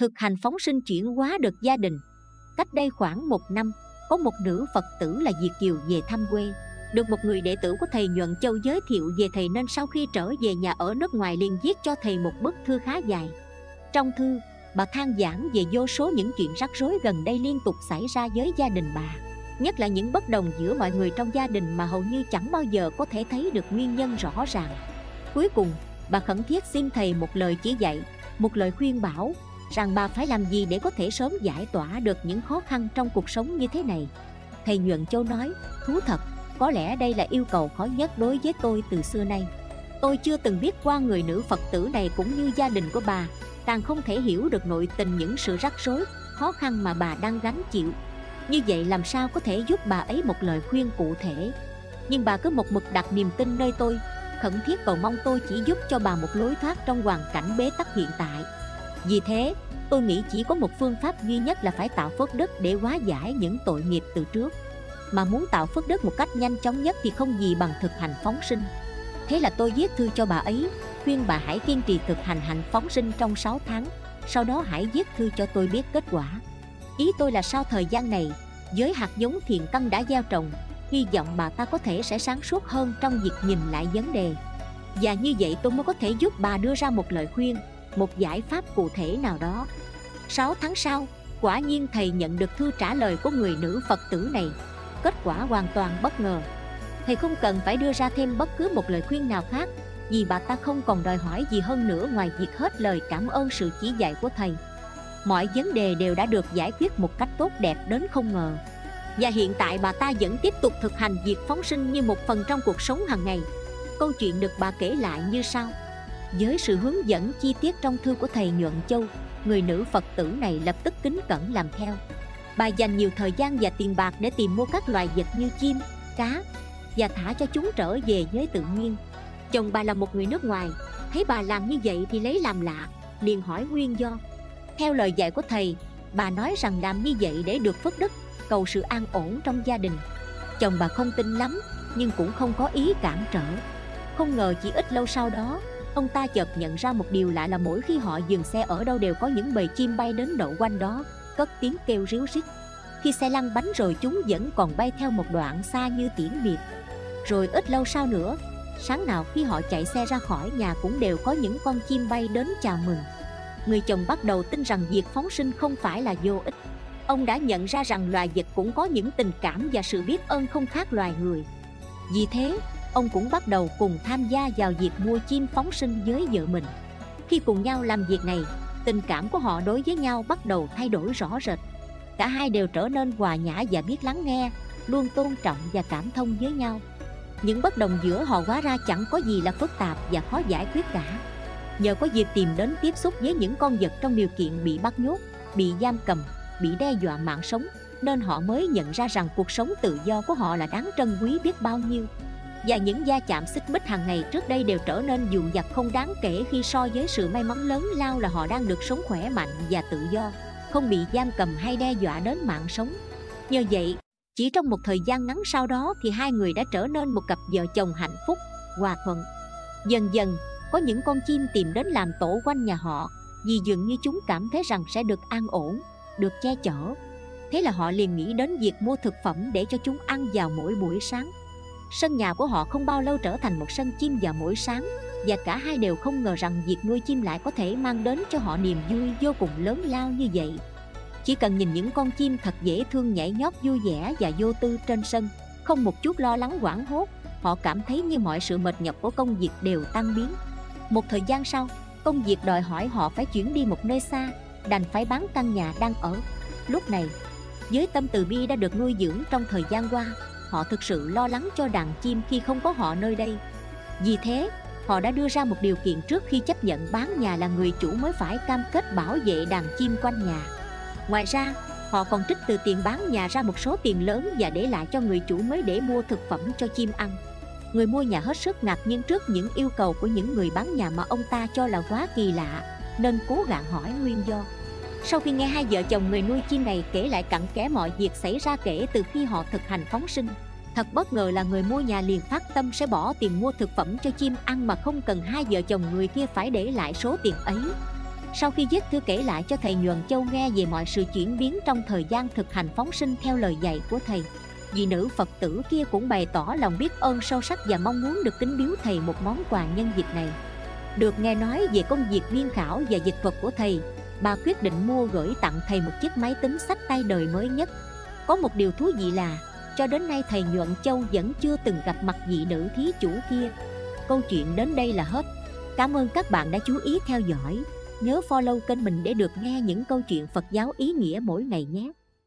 thực hành phóng sinh chuyển hóa được gia đình. Cách đây khoảng một năm, có một nữ Phật tử là Diệt Kiều về thăm quê. Được một người đệ tử của thầy Nhuận Châu giới thiệu về thầy nên sau khi trở về nhà ở nước ngoài liền viết cho thầy một bức thư khá dài. Trong thư, bà than giảng về vô số những chuyện rắc rối gần đây liên tục xảy ra với gia đình bà. Nhất là những bất đồng giữa mọi người trong gia đình mà hầu như chẳng bao giờ có thể thấy được nguyên nhân rõ ràng. Cuối cùng, bà khẩn thiết xin thầy một lời chỉ dạy, một lời khuyên bảo rằng bà phải làm gì để có thể sớm giải tỏa được những khó khăn trong cuộc sống như thế này. Thầy Nhuận Châu nói, thú thật, có lẽ đây là yêu cầu khó nhất đối với tôi từ xưa nay. Tôi chưa từng biết qua người nữ Phật tử này cũng như gia đình của bà, càng không thể hiểu được nội tình những sự rắc rối, khó khăn mà bà đang gánh chịu. Như vậy làm sao có thể giúp bà ấy một lời khuyên cụ thể? Nhưng bà cứ một mực đặt niềm tin nơi tôi, khẩn thiết cầu mong tôi chỉ giúp cho bà một lối thoát trong hoàn cảnh bế tắc hiện tại. Vì thế, tôi nghĩ chỉ có một phương pháp duy nhất là phải tạo phước đức để hóa giải những tội nghiệp từ trước. Mà muốn tạo phước đức một cách nhanh chóng nhất thì không gì bằng thực hành phóng sinh. Thế là tôi viết thư cho bà ấy, khuyên bà hãy kiên trì thực hành hành phóng sinh trong 6 tháng, sau đó hãy viết thư cho tôi biết kết quả. Ý tôi là sau thời gian này, với hạt giống thiện căn đã gieo trồng, hy vọng bà ta có thể sẽ sáng suốt hơn trong việc nhìn lại vấn đề. Và như vậy tôi mới có thể giúp bà đưa ra một lời khuyên, một giải pháp cụ thể nào đó. 6 tháng sau, quả nhiên thầy nhận được thư trả lời của người nữ Phật tử này. Kết quả hoàn toàn bất ngờ. Thầy không cần phải đưa ra thêm bất cứ một lời khuyên nào khác, vì bà ta không còn đòi hỏi gì hơn nữa ngoài việc hết lời cảm ơn sự chỉ dạy của thầy. Mọi vấn đề đều đã được giải quyết một cách tốt đẹp đến không ngờ. Và hiện tại bà ta vẫn tiếp tục thực hành việc phóng sinh như một phần trong cuộc sống hàng ngày. Câu chuyện được bà kể lại như sau với sự hướng dẫn chi tiết trong thư của thầy Nhuận Châu, người nữ Phật tử này lập tức kính cẩn làm theo. Bà dành nhiều thời gian và tiền bạc để tìm mua các loài vật như chim, cá và thả cho chúng trở về với tự nhiên. Chồng bà là một người nước ngoài, thấy bà làm như vậy thì lấy làm lạ, liền hỏi nguyên do. Theo lời dạy của thầy, bà nói rằng làm như vậy để được phước đức, cầu sự an ổn trong gia đình. Chồng bà không tin lắm, nhưng cũng không có ý cản trở. Không ngờ chỉ ít lâu sau đó, Ông ta chợt nhận ra một điều lạ là mỗi khi họ dừng xe ở đâu đều có những bầy chim bay đến đậu quanh đó, cất tiếng kêu ríu rít. Khi xe lăn bánh rồi chúng vẫn còn bay theo một đoạn xa như tiễn biệt. Rồi ít lâu sau nữa, sáng nào khi họ chạy xe ra khỏi nhà cũng đều có những con chim bay đến chào mừng. Người chồng bắt đầu tin rằng việc phóng sinh không phải là vô ích. Ông đã nhận ra rằng loài vật cũng có những tình cảm và sự biết ơn không khác loài người. Vì thế, ông cũng bắt đầu cùng tham gia vào việc mua chim phóng sinh với vợ mình. Khi cùng nhau làm việc này, tình cảm của họ đối với nhau bắt đầu thay đổi rõ rệt. Cả hai đều trở nên hòa nhã và biết lắng nghe, luôn tôn trọng và cảm thông với nhau. Những bất đồng giữa họ hóa ra chẳng có gì là phức tạp và khó giải quyết cả. Nhờ có dịp tìm đến tiếp xúc với những con vật trong điều kiện bị bắt nhốt, bị giam cầm, bị đe dọa mạng sống, nên họ mới nhận ra rằng cuộc sống tự do của họ là đáng trân quý biết bao nhiêu và những gia chạm xích mích hàng ngày trước đây đều trở nên dùn dặt không đáng kể khi so với sự may mắn lớn lao là họ đang được sống khỏe mạnh và tự do, không bị giam cầm hay đe dọa đến mạng sống. Nhờ vậy, chỉ trong một thời gian ngắn sau đó thì hai người đã trở nên một cặp vợ chồng hạnh phúc, hòa thuận. Dần dần, có những con chim tìm đến làm tổ quanh nhà họ vì dường như chúng cảm thấy rằng sẽ được an ổn, được che chở. Thế là họ liền nghĩ đến việc mua thực phẩm để cho chúng ăn vào mỗi buổi sáng Sân nhà của họ không bao lâu trở thành một sân chim vào mỗi sáng Và cả hai đều không ngờ rằng việc nuôi chim lại có thể mang đến cho họ niềm vui vô cùng lớn lao như vậy. Chỉ cần nhìn những con chim thật dễ thương nhảy nhót vui vẻ và vô tư trên sân Không một chút lo lắng hoảng hốt Họ cảm thấy như mọi sự mệt nhọc của công việc đều tan biến. Một thời gian sau, công việc đòi hỏi họ phải chuyển đi một nơi xa Đành phải bán căn nhà đang ở. Lúc này, với tâm từ bi đã được nuôi dưỡng trong thời gian qua họ thực sự lo lắng cho đàn chim khi không có họ nơi đây. Vì thế, họ đã đưa ra một điều kiện trước khi chấp nhận bán nhà là người chủ mới phải cam kết bảo vệ đàn chim quanh nhà. Ngoài ra, họ còn trích từ tiền bán nhà ra một số tiền lớn và để lại cho người chủ mới để mua thực phẩm cho chim ăn. Người mua nhà hết sức ngạc nhiên trước những yêu cầu của những người bán nhà mà ông ta cho là quá kỳ lạ, nên cố gắng hỏi nguyên do sau khi nghe hai vợ chồng người nuôi chim này kể lại cặn kẽ mọi việc xảy ra kể từ khi họ thực hành phóng sinh, Thật bất ngờ là người mua nhà liền phát tâm sẽ bỏ tiền mua thực phẩm cho chim ăn mà không cần hai vợ chồng người kia phải để lại số tiền ấy. Sau khi viết thư kể lại cho thầy Nhuận Châu nghe về mọi sự chuyển biến trong thời gian thực hành phóng sinh theo lời dạy của thầy, Vị nữ Phật tử kia cũng bày tỏ lòng biết ơn sâu sắc và mong muốn được kính biếu thầy một món quà nhân dịp này. Được nghe nói về công việc biên khảo và dịch thuật của thầy Bà quyết định mua gửi tặng thầy một chiếc máy tính sách tay đời mới nhất. Có một điều thú vị là, cho đến nay thầy Nhuận Châu vẫn chưa từng gặp mặt vị nữ thí chủ kia. Câu chuyện đến đây là hết. Cảm ơn các bạn đã chú ý theo dõi. Nhớ follow kênh mình để được nghe những câu chuyện Phật giáo ý nghĩa mỗi ngày nhé.